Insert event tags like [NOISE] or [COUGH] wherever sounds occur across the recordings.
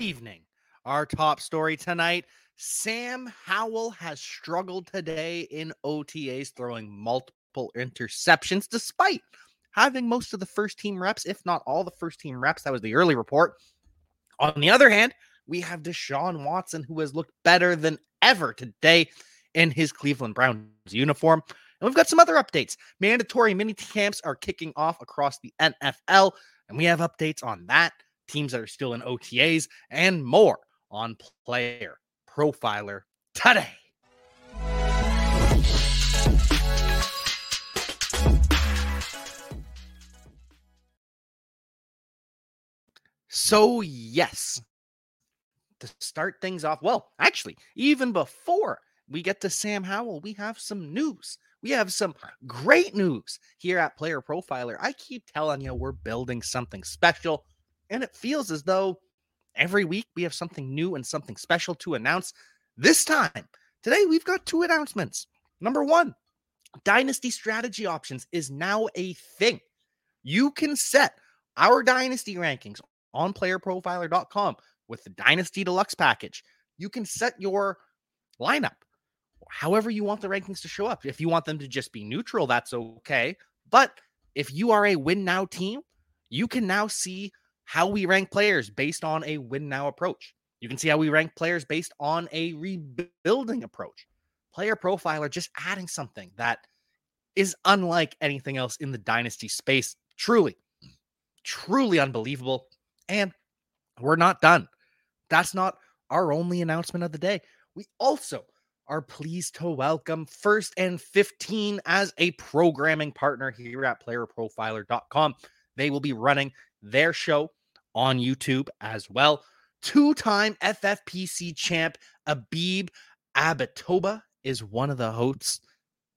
evening. Our top story tonight Sam Howell has struggled today in OTAs, throwing multiple interceptions despite having most of the first team reps, if not all the first team reps. That was the early report. On the other hand, we have Deshaun Watson, who has looked better than ever today in his Cleveland Browns uniform. And we've got some other updates. Mandatory mini camps are kicking off across the NFL, and we have updates on that, teams that are still in OTAs, and more on Player Profiler today. So, yes, to start things off, well, actually, even before we get to Sam Howell, we have some news. We have some great news here at Player Profiler. I keep telling you, we're building something special, and it feels as though every week we have something new and something special to announce. This time, today, we've got two announcements. Number one, Dynasty Strategy Options is now a thing. You can set our Dynasty rankings on playerprofiler.com with the Dynasty Deluxe package. You can set your lineup however you want the rankings to show up. If you want them to just be neutral, that's okay. But if you are a win now team, you can now see how we rank players based on a win now approach. You can see how we rank players based on a rebuilding approach. Player profiler just adding something that is unlike anything else in the dynasty space. Truly, truly unbelievable. And we're not done. That's not our only announcement of the day. We also are pleased to welcome First and 15 as a programming partner here at playerprofiler.com. They will be running their show on YouTube as well. Two time FFPC champ Abib Abitoba is one of the hosts.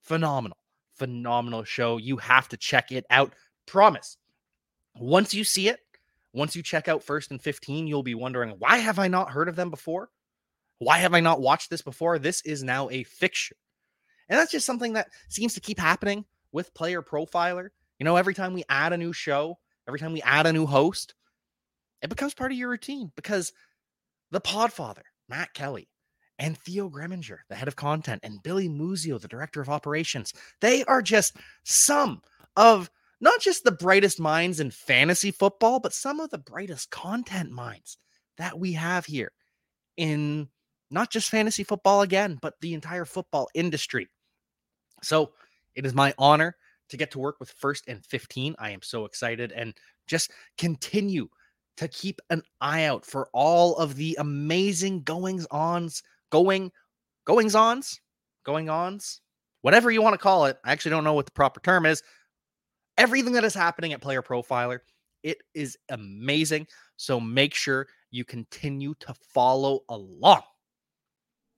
Phenomenal, phenomenal show. You have to check it out. Promise. Once you see it, once you check out First and 15, you'll be wondering, why have I not heard of them before? Why have I not watched this before? This is now a fixture. And that's just something that seems to keep happening with Player Profiler. You know, every time we add a new show, every time we add a new host, it becomes part of your routine because the Podfather, Matt Kelly, and Theo Greminger, the head of content, and Billy Muzio, the director of operations, they are just some of not just the brightest minds in fantasy football, but some of the brightest content minds that we have here in not just fantasy football again, but the entire football industry. So it is my honor to get to work with First and 15. I am so excited and just continue to keep an eye out for all of the amazing goings ons, going, goings ons, going ons, whatever you want to call it. I actually don't know what the proper term is. Everything that is happening at Player Profiler, it is amazing. So make sure you continue to follow along.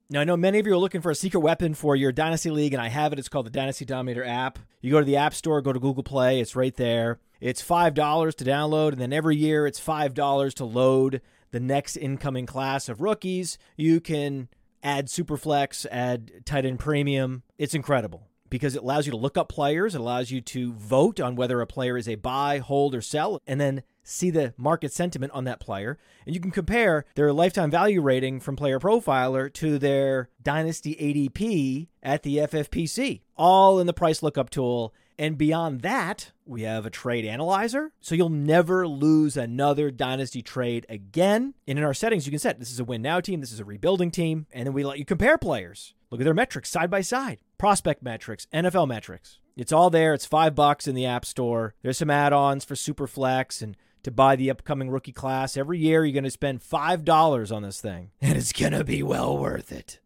Now, I know many of you are looking for a secret weapon for your Dynasty League, and I have it. It's called the Dynasty Dominator app. You go to the App Store, go to Google Play, it's right there. It's $5 to download, and then every year it's $5 to load the next incoming class of rookies. You can add Superflex, add tight end premium. It's incredible because it allows you to look up players, it allows you to vote on whether a player is a buy, hold, or sell, and then see the market sentiment on that player. And you can compare their lifetime value rating from Player Profiler to their Dynasty ADP at the FFPC, all in the price lookup tool. And beyond that, we have a trade analyzer. So you'll never lose another dynasty trade again. And in our settings, you can set this is a win now team, this is a rebuilding team. And then we let you compare players. Look at their metrics side by side prospect metrics, NFL metrics. It's all there. It's five bucks in the App Store. There's some add ons for Superflex and to buy the upcoming rookie class. Every year, you're going to spend $5 on this thing, [LAUGHS] and it's going to be well worth it.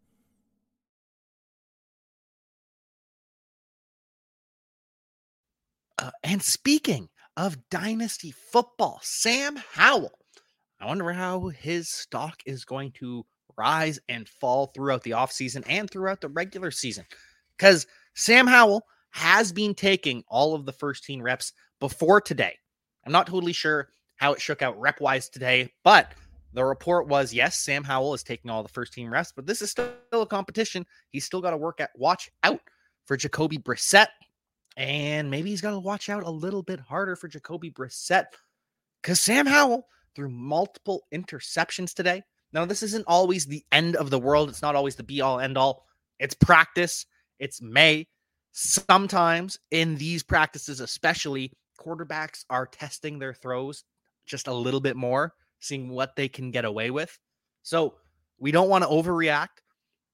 Uh, and speaking of dynasty football, Sam Howell. I wonder how his stock is going to rise and fall throughout the offseason and throughout the regular season. Because Sam Howell has been taking all of the first team reps before today. I'm not totally sure how it shook out rep wise today, but the report was yes, Sam Howell is taking all the first team reps, but this is still a competition. He's still got to work at watch out for Jacoby Brissett. And maybe he's got to watch out a little bit harder for Jacoby Brissett because Sam Howell threw multiple interceptions today. Now, this isn't always the end of the world. It's not always the be all end all. It's practice. It's May. Sometimes in these practices, especially, quarterbacks are testing their throws just a little bit more, seeing what they can get away with. So we don't want to overreact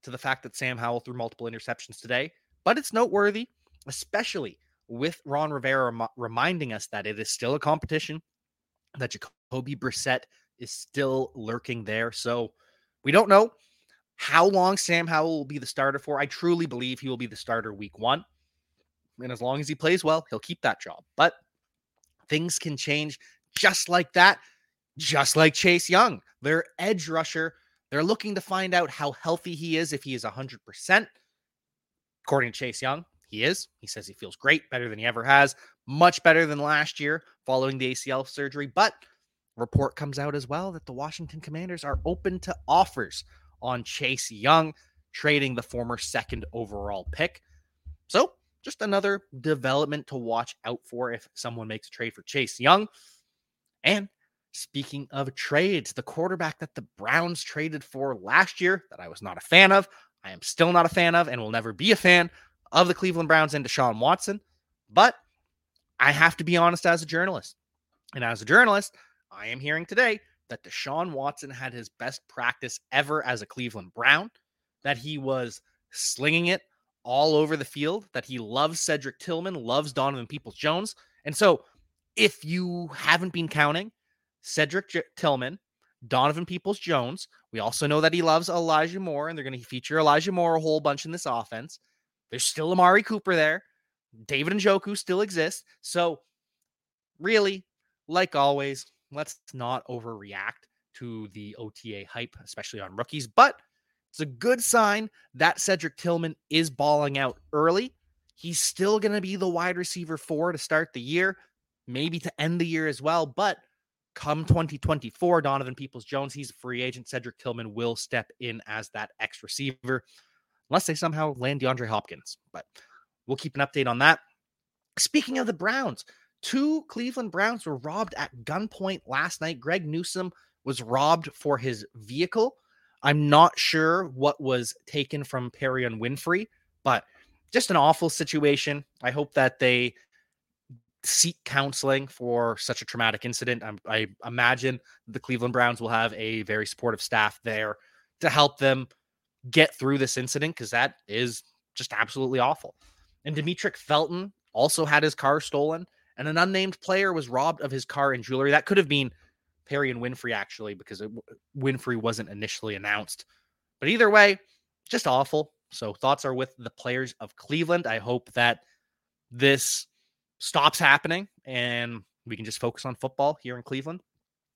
to the fact that Sam Howell threw multiple interceptions today, but it's noteworthy, especially with Ron Rivera rem- reminding us that it is still a competition, that Jacoby Brissett is still lurking there. So we don't know how long Sam Howell will be the starter for. I truly believe he will be the starter week one. And as long as he plays well, he'll keep that job. But things can change just like that, just like Chase Young, their edge rusher. They're looking to find out how healthy he is, if he is 100%. According to Chase Young, he is. He says he feels great, better than he ever has, much better than last year following the ACL surgery. But report comes out as well that the Washington Commanders are open to offers on Chase Young, trading the former second overall pick. So, just another development to watch out for if someone makes a trade for Chase Young. And speaking of trades, the quarterback that the Browns traded for last year that I was not a fan of, I am still not a fan of and will never be a fan of the Cleveland Browns and Deshaun Watson. But I have to be honest as a journalist. And as a journalist, I am hearing today that Deshaun Watson had his best practice ever as a Cleveland Brown, that he was slinging it all over the field, that he loves Cedric Tillman, loves Donovan Peoples Jones. And so, if you haven't been counting, Cedric J- Tillman, Donovan Peoples Jones, we also know that he loves Elijah Moore, and they're going to feature Elijah Moore a whole bunch in this offense. There's still Amari Cooper there. David Njoku still exists. So, really, like always, let's not overreact to the OTA hype, especially on rookies. But it's a good sign that Cedric Tillman is balling out early. He's still going to be the wide receiver four to start the year, maybe to end the year as well. But come 2024, Donovan Peoples Jones, he's a free agent. Cedric Tillman will step in as that X receiver, unless they somehow land DeAndre Hopkins. But we'll keep an update on that. Speaking of the Browns, two Cleveland Browns were robbed at gunpoint last night. Greg Newsome was robbed for his vehicle. I'm not sure what was taken from Perrion Winfrey, but just an awful situation. I hope that they seek counseling for such a traumatic incident. I, I imagine the Cleveland Browns will have a very supportive staff there to help them get through this incident because that is just absolutely awful. And Demetric Felton also had his car stolen, and an unnamed player was robbed of his car and jewelry. That could have been Perrion Winfrey, actually, because it, Winfrey wasn't initially announced. But either way, just awful. So thoughts are with the players of Cleveland. I hope that this stops happening and we can just focus on football here in Cleveland.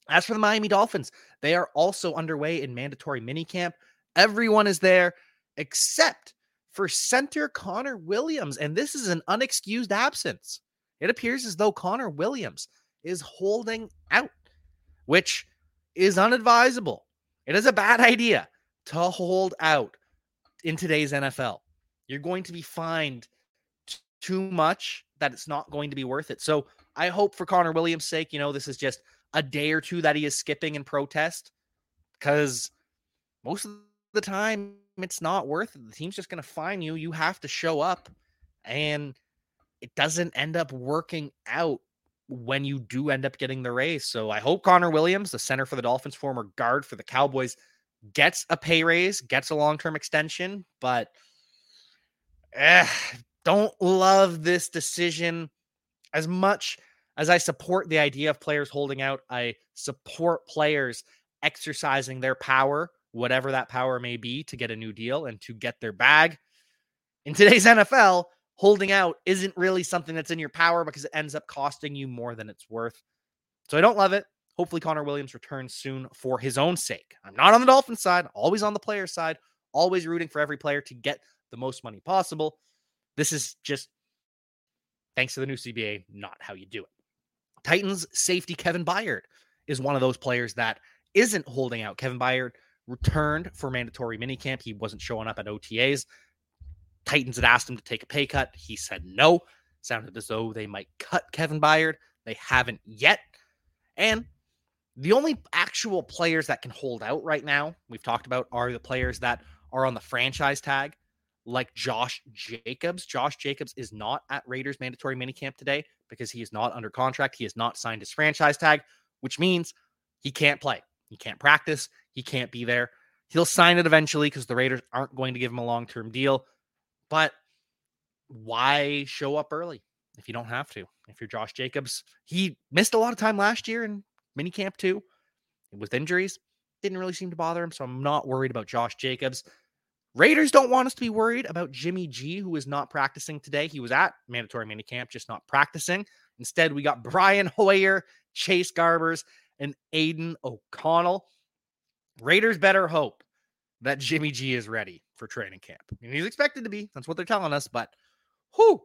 As for the Miami Dolphins, they are also underway in mandatory minicamp. Everyone is there except for center Connor Williams. And this is an unexcused absence. It appears as though Connor Williams is holding out, which is unadvisable. It is a bad idea to hold out in today's NFL. You're going to be fined too much that it's not going to be worth it. So I hope for Connor Williams' sake, you know, this is just a day or two that he is skipping in protest because most of the time it's not worth it. The team's just going to fine you. You have to show up and it doesn't end up working out when you do end up getting the raise. So I hope Connor Williams, the center for the Dolphins, former guard for the Cowboys, gets a pay raise, gets a long term extension, but eh, don't love this decision as much as I support the idea of players holding out. I support players exercising their power, whatever that power may be, to get a new deal and to get their bag. In [LAUGHS] today's NFL, holding out isn't really something that's in your power because it ends up costing you more than it's worth. So I don't love it. Hopefully, Connor Williams returns soon for his own sake. I'm not on the Dolphins side, always on the player side, always rooting for every player to get the most money possible. This is just thanks to the new CBA, not how you do it. Titans safety Kevin Byard is one of those players that isn't holding out. Kevin Byard returned for mandatory minicamp. He wasn't showing up at OTAs. Titans had asked him to take a pay cut. He said no. Sounded as though they might cut Kevin Byard. They haven't yet. And The only actual players that can hold out right now, we've talked about, are the players that are on the franchise tag, like Josh Jacobs. Josh Jacobs is not at Raiders mandatory minicamp today because he is not under contract. He has not signed his franchise tag, which means he can't play. He can't practice. He can't be there. He'll sign it eventually because the Raiders aren't going to give him a long term deal. But why show up early if you don't have to? If you're Josh Jacobs, he missed a lot of time last year in minicamp too with injuries. Didn't really seem to bother him. So I'm not worried about Josh Jacobs. Raiders don't want us to be worried about Jimmy G, who is not practicing today. He was at mandatory minicamp, just not practicing. Instead, we got [LAUGHS] Brian Hoyer, Chase Garbers, and Aidan O'Connell. Raiders better hope that Jimmy G is ready for training camp. Mean, he's expected to be. That's what they're telling us. But who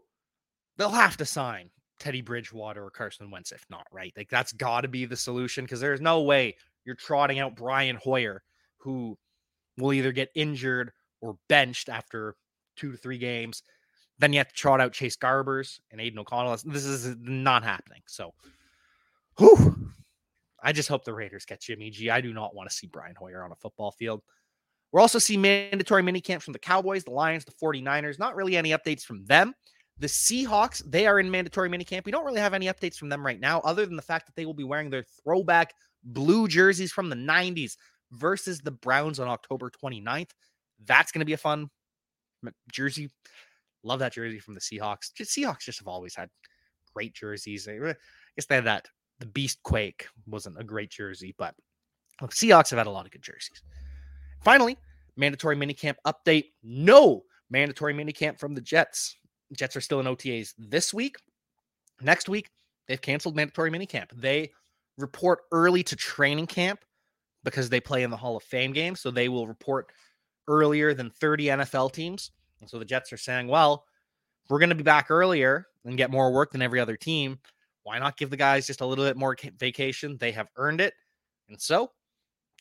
they'll have to sign Teddy Bridgewater or Carson Wentz if not, right? Like that's got to be the solution because there's no way you're trotting out Brian Hoyer, who will either get injured or benched after two to three games. Then you have to trot out Chase Garbers and Aidan O'Connell. This is not happening. So, whew, I just hope the Raiders get Jimmy G. I do not want to see Brian Hoyer on a football field. We'll also see mandatory mini camps from the Cowboys, the Lions, the 49ers. Not really any updates from them. The Seahawks, they are in mandatory minicamp. We don't really have any updates from them right now, other than the fact that they will be wearing their throwback blue jerseys from the 90s versus the Browns on October 29th. That's going to be a fun jersey. Love that jersey from the Seahawks. Seahawks just have always had great jerseys. Eh, I guess they had that. The Beast Quake wasn't a great jersey, but look, Seahawks have had a lot of good jerseys. Finally, mandatory minicamp update. No mandatory minicamp from the Jets. Jets are still in OTAs this week. Next week, they've canceled mandatory minicamp. They report early to training camp because they play in the Hall of Fame game. So they will report earlier than 30 NFL teams. And so the Jets are saying, well, we're going to be back earlier and get more work than every other team. Why not give the guys just a little bit more vacation? They have earned it. And so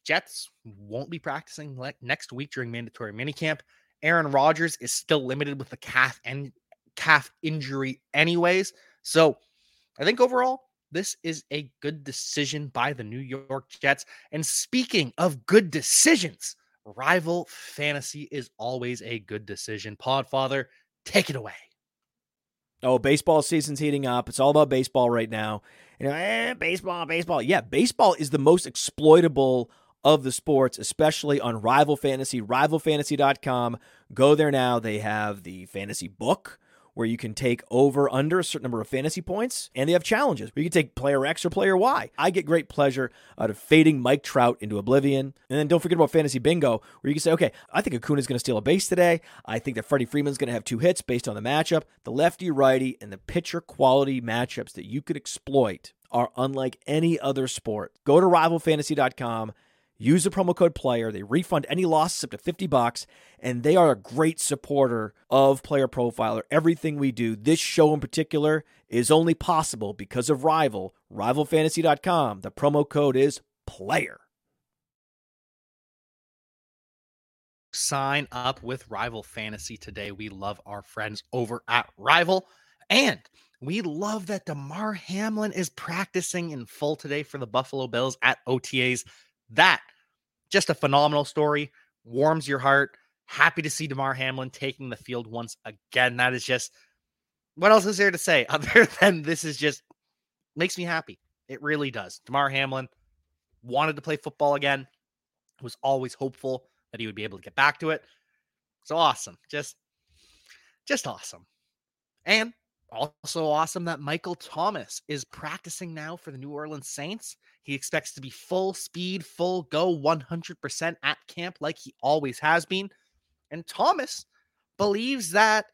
Jets won't be practicing next week during mandatory minicamp. Aaron Rodgers is still limited with the calf and calf injury, anyways. So I think overall, this is a good decision by the New York Jets. And speaking of good decisions, rival fantasy is always a good decision. Podfather, take it away. Oh, baseball season's heating up. It's all about baseball right now. You know, eh, baseball, baseball. Yeah, baseball is the most exploitable of the sports, especially on Rival Fantasy, rivalfantasy.com. Go there now. They have the fantasy book where you can take over under a certain number of fantasy points, and they have challenges where you can take player X or player Y. I get great pleasure out of fading Mike Trout into oblivion. And then don't forget about fantasy bingo, where you can say, okay, I think Acuna's going to steal a base today. I think that Freddie Freeman's going to have two hits based on the matchup. The lefty righty and the pitcher quality matchups that you could exploit are unlike any other sport. Go to rivalfantasy.com Use the promo code player. They refund any losses up to 50 bucks and they are a great supporter of Player Profiler. Everything we do, this show in particular, is only possible because of Rival, rivalfantasy.com. The promo code is player. Sign up with Rival Fantasy today. We love our friends over at Rival and we love that Damar Hamlin is practicing in full today for the Buffalo Bills at OTAs. That just a phenomenal story. Warms your heart. Happy to see Damar Hamlin taking the field once again. That is just what else is there to say [LAUGHS] other than this is just makes me happy. It really does. Damar Hamlin wanted to play football again. Was always hopeful that he would be able to get back to it. So awesome. Just just awesome. And also awesome that Michael Thomas is practicing now for the New Orleans Saints. He expects to be full speed, full go 100% at camp like he always has been. And Thomas believes that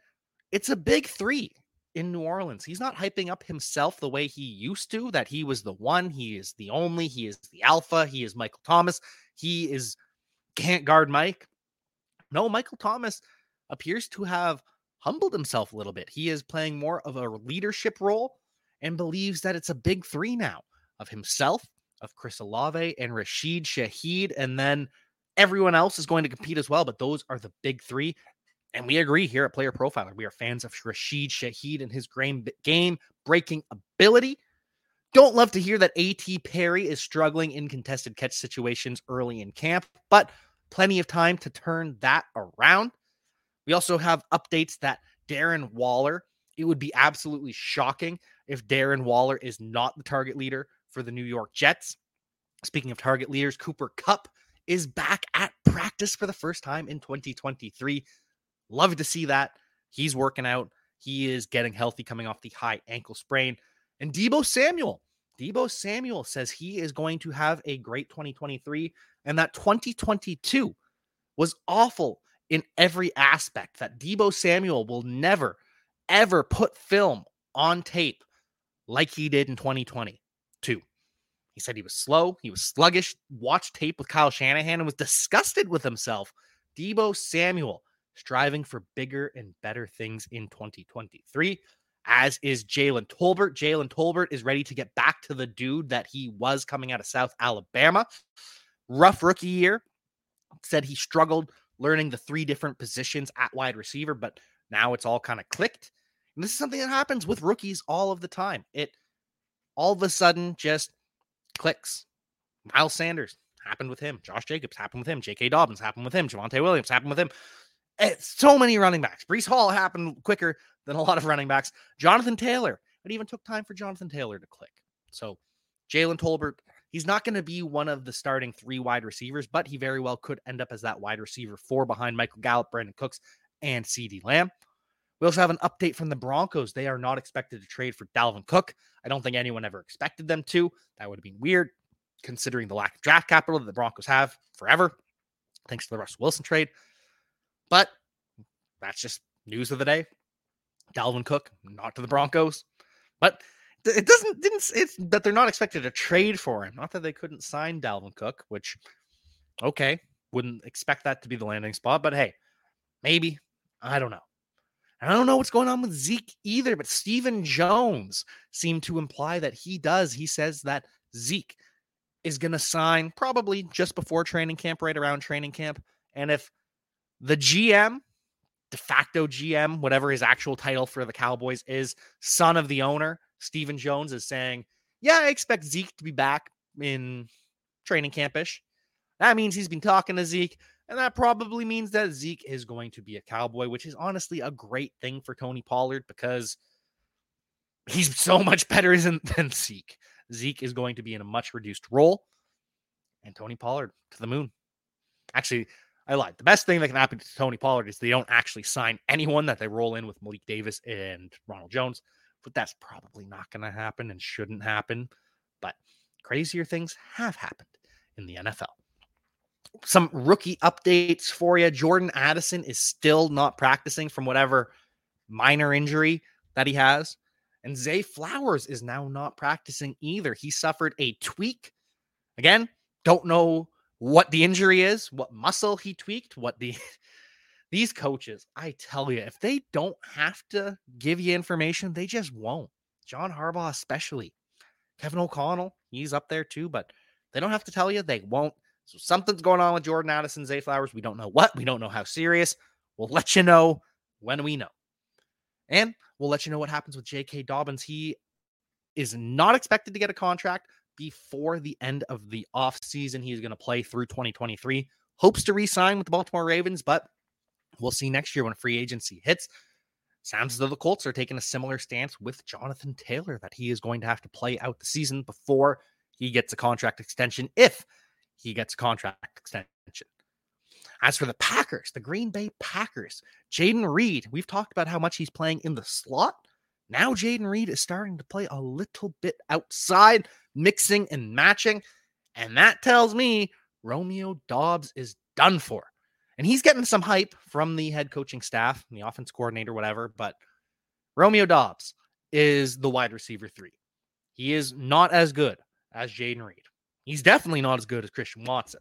it's a big three in New Orleans. He's not hyping up himself the way he used to, that he was the one, he is the only, he is the alpha, he is Michael Thomas, he is can't guard Mike. No, Michael Thomas appears to have humbled himself a little bit. He is playing more of a leadership role and believes that it's a big three now of himself, of Chris Olave and Rashid Shaheed. And then everyone else is going to compete as well. But those are the big three. And we agree here at Player Profiler. We are fans of Rashid Shaheed and his game breaking ability. Don't love to hear that AT Perry is struggling in contested catch situations early in camp, but plenty of time to turn that around. We also have updates that Darren Waller, it would be absolutely shocking if Darren Waller is not the target leader for the New York Jets. Speaking of target leaders, Cooper Kupp is back at practice for the first time in 2023. Love to see that. He's working out. He is getting healthy coming off the high ankle sprain. And Debo Samuel, Debo Samuel says he is going to have a great 2023 and that 2022 was awful in every aspect. That Debo Samuel will never, ever put film on tape like he did in 2022. He said he was slow, he was sluggish, watched tape with Kyle Shanahan and was disgusted with himself. Debo Samuel striving for bigger and better things in 2023, as is Jalen Tolbert. Jalen Tolbert is ready to get back to the dude that he was coming out of South Alabama. Rough rookie year. Said he struggled learning the three different positions at wide receiver, but now it's all kind of clicked. And this is something that happens with rookies all of the time. It all of a sudden just clicks. Miles Sanders happened with him. Josh Jacobs happened with him. J.K. Dobbins happened with him. Javonte Williams happened with him. It's so many running backs. Breece Hall happened quicker than a lot of running backs. Jonathan Taylor. It even took time for Jonathan Taylor to click. So Jalen Tolbert, he's not going to be one of the starting three wide receivers, but he very well could end up as that wide receiver four behind Michael Gallup, Brandin Cooks, and CeeDee Lamb. We also have an update from the Broncos. They are not expected to trade for Dalvin Cook. I don't think anyone ever expected them to. That would have been weird considering the lack of draft capital that the Broncos have forever, thanks to the Russell Wilson trade. But that's just news of the day. Dalvin Cook, not to the Broncos. But it doesn't didn't it's that they're not expected to trade for him. Not that they couldn't sign Dalvin Cook, which okay, wouldn't expect that to be the landing spot, but hey, maybe. I don't know. I don't know what's going on with Zeke either, but Stephen Jones seemed to imply that he does. He says that Zeke is going to sign probably just before training camp, right around training camp. And if the GM, de facto GM, whatever his actual title for the Cowboys is, son of the owner, Stephen Jones is saying, Yeah, I expect Zeke to be back in training campish. That means he's been talking to Zeke. And that probably means that Zeke is going to be a cowboy, which is honestly a great thing for Tony Pollard because he's [LAUGHS] so much better than, than Zeke. Zeke is going to be in a much reduced role. And Tony Pollard to the moon. Actually, I lied. The best thing that can happen to Tony Pollard is they don't actually sign anyone that they roll in with Malik Davis and Ronald Jones. But that's probably not going to happen and shouldn't happen. But crazier things have happened in the NFL. Some rookie updates for you. Jordan Addison is still not practicing from whatever minor injury that he has. And Zay Flowers is now not practicing either. He suffered a tweak. Again, don't know what the injury is, what muscle he tweaked, what the [LAUGHS] these coaches, I tell you, if they don't have to give you information, they just won't. John Harbaugh, especially. Kevin O'Connell, he's up there too, but they don't have to tell you, they won't. So something's going on with Jordan Addison, Zay Flowers. We don't know what, we don't know how serious. We'll let you know when we know. And we'll let you know what happens with J.K. Dobbins. He is not expected to get a contract before the end of the offseason. He's going to play through 2023. Hopes to re sign with the Baltimore Ravens, but we'll see next year when free agency hits. Sounds as though the Colts are taking a similar stance with Jonathan Taylor that he is going to have to play out the season before he gets a contract extension, if he gets a contract extension. As for the Packers, the Green Bay Packers, Jayden Reed, we've talked about how much he's playing in the slot. Now Jayden Reed is starting to play a little bit outside, mixing and matching. And that tells me Romeo Doubs is done for. And he's getting some hype from the head coaching staff, the offense coordinator, whatever. But Romeo Doubs is the wide receiver three. He is not as good as Jayden Reed. He's definitely not as good as Christian Watson.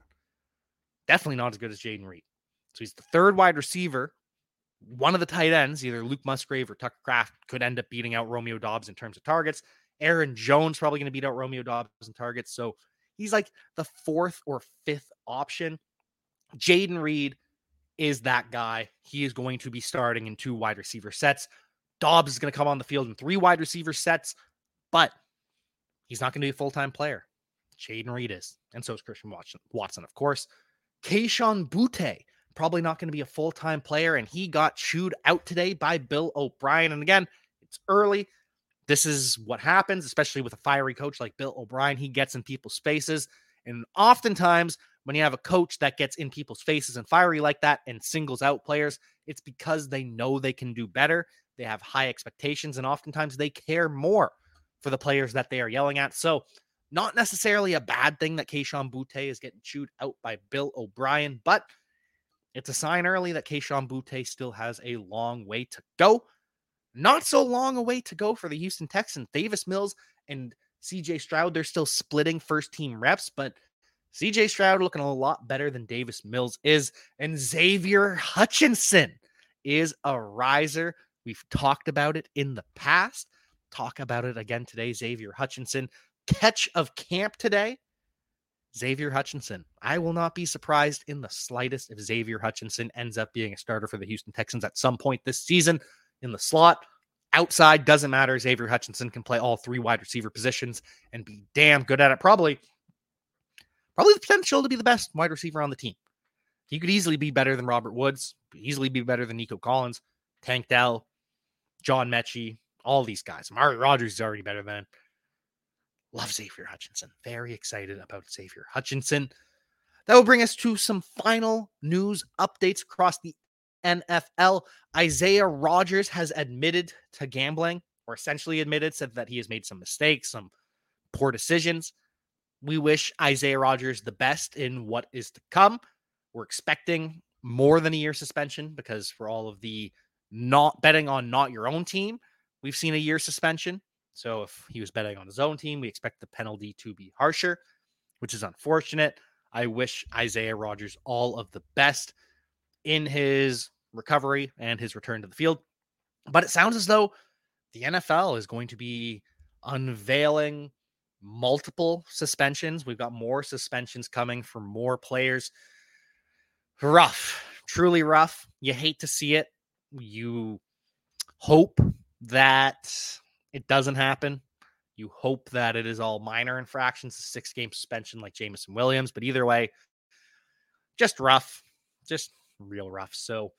Definitely not as good as Jayden Reed. So he's the third wide receiver. One of the tight ends, either Luke Musgrave or Tucker Kraft, could end up beating out Romeo Doubs in terms of targets. Aaron Jones probably going to beat out Romeo Doubs in targets. So he's like the fourth or fifth option. Jayden Reed is that guy. He is going to be starting in two wide receiver sets. Doubs is going to come on the field in three wide receiver sets, but He's not going to be a full time player. Jayden Reed is, and so is Christian Watson, of course. Kayshon Boutte, probably not going to be a full time player, and he got chewed out today by Bill O'Brien. And again, it's early. This is what happens, especially with a fiery coach like Bill O'Brien. He gets in people's faces. And oftentimes, when you have a coach that gets in people's faces and fiery like that and singles out players, it's because they know they can do better. They have high expectations, and oftentimes they care more for the players that they are yelling at. So, not necessarily a bad thing that Kayshon Boutte is getting chewed out by Bill O'Brien, but it's a sign early that Kayshon Boutte still has a long way to go. Not so long a way to go for the Houston Texans. Davis Mills and CJ Stroud, they're still splitting first team reps, but CJ Stroud looking a lot better than Davis Mills is. And Xavier Hutchinson is a riser. We've talked about it in the past. Talk about it again today. Xavier Hutchinson, catch of camp today. Xavier Hutchinson. I will not be surprised in the slightest if Xavier Hutchinson ends up being a starter for the Houston Texans at some point this season in the slot. Outside doesn't matter. Xavier Hutchinson can play all three wide receiver positions and be damn good at it. Probably, probably the potential to be the best wide receiver on the team. He could easily be better than Robert Woods, easily be better than Nico Collins, Tank Dell, John Metchie, all these guys. Amari Rodgers is already better than. Love Xavier Hutchinson. Very excited about Xavier Hutchinson. That will bring us to some final news updates across the NFL. Isaiah Rodgers has admitted to gambling, or essentially admitted, said that he has made some mistakes, some poor decisions. We wish Isaiah Rodgers the best in what is to come. We're expecting more than a year suspension because for all of the not betting on not your own team, we've seen a year suspension. So if he was betting on his own team, we expect the penalty to be harsher, which is unfortunate. I wish Isaiah Rodgers all of the best in his recovery and his return to the field. But it sounds as though the NFL is going to be unveiling multiple suspensions. We've got more suspensions coming for more players. Rough, truly rough. You hate to see it. You hope that it doesn't happen. You hope that it is all minor infractions, a six game suspension like Jameson Williams. But either way, just rough, just real rough. So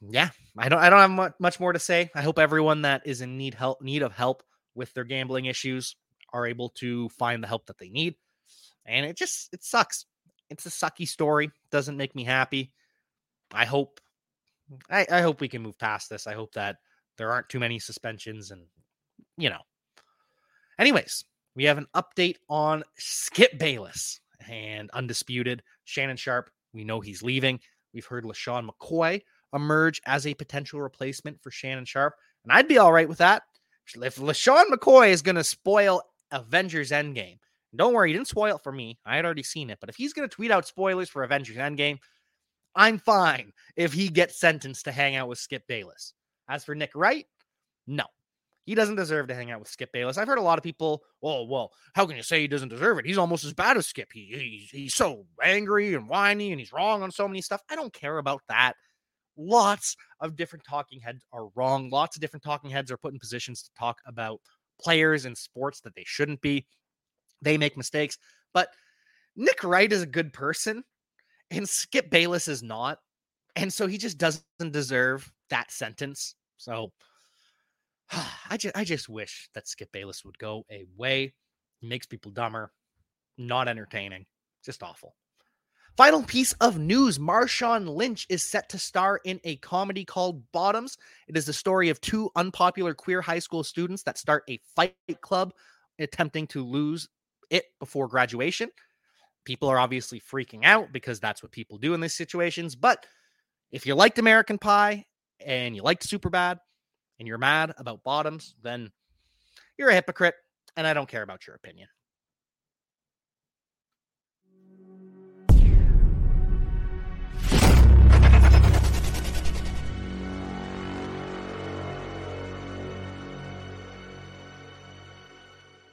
yeah, I don't I don't have much more to say. I hope everyone that is in need help need of help with their gambling issues are able to find the help that they need. And it just it sucks. It's a sucky story. Doesn't make me happy. I hope I, I hope we can move past this. I hope that there aren't too many suspensions and you know. Anyways, we have an update on Skip Bayless and undisputed Shannon Sharpe. We know he's leaving. We've heard LeSean McCoy emerge as a potential replacement for Shannon Sharpe, And I'd be all right with that. If LeSean McCoy is going to spoil Avengers Endgame, don't worry, he didn't spoil it for me. I had already seen it. But if he's going to tweet out spoilers for Avengers Endgame, I'm fine if he gets sentenced to hang out with Skip Bayless. As for Nick Wright, no. He doesn't deserve to hang out with Skip Bayless. I've heard a lot of people, oh, well, how can you say he doesn't deserve it? He's almost as bad as Skip. He, he's, he's so angry and whiny and he's wrong on so many stuff. I don't care about that lots of different talking heads are wrong. Lots of different talking heads are put in positions to talk about players in sports that they shouldn't be. They make mistakes, but Nick Wright is a good person and Skip Bayless is not. And so he just doesn't deserve that sentence. So [SIGHS] I just I just wish that Skip Bayless would go away. He makes people dumber, not entertaining, just awful. Final piece of news Marshawn Lynch is set to star in a comedy called Bottoms. It is the story of two unpopular queer high school students that start a fight club attempting to lose it before graduation. People are obviously freaking out because that's what people do in these situations. But if you liked American Pie and you liked Superbad and you're mad about Bottoms, then you're a hypocrite and I don't care about your opinion.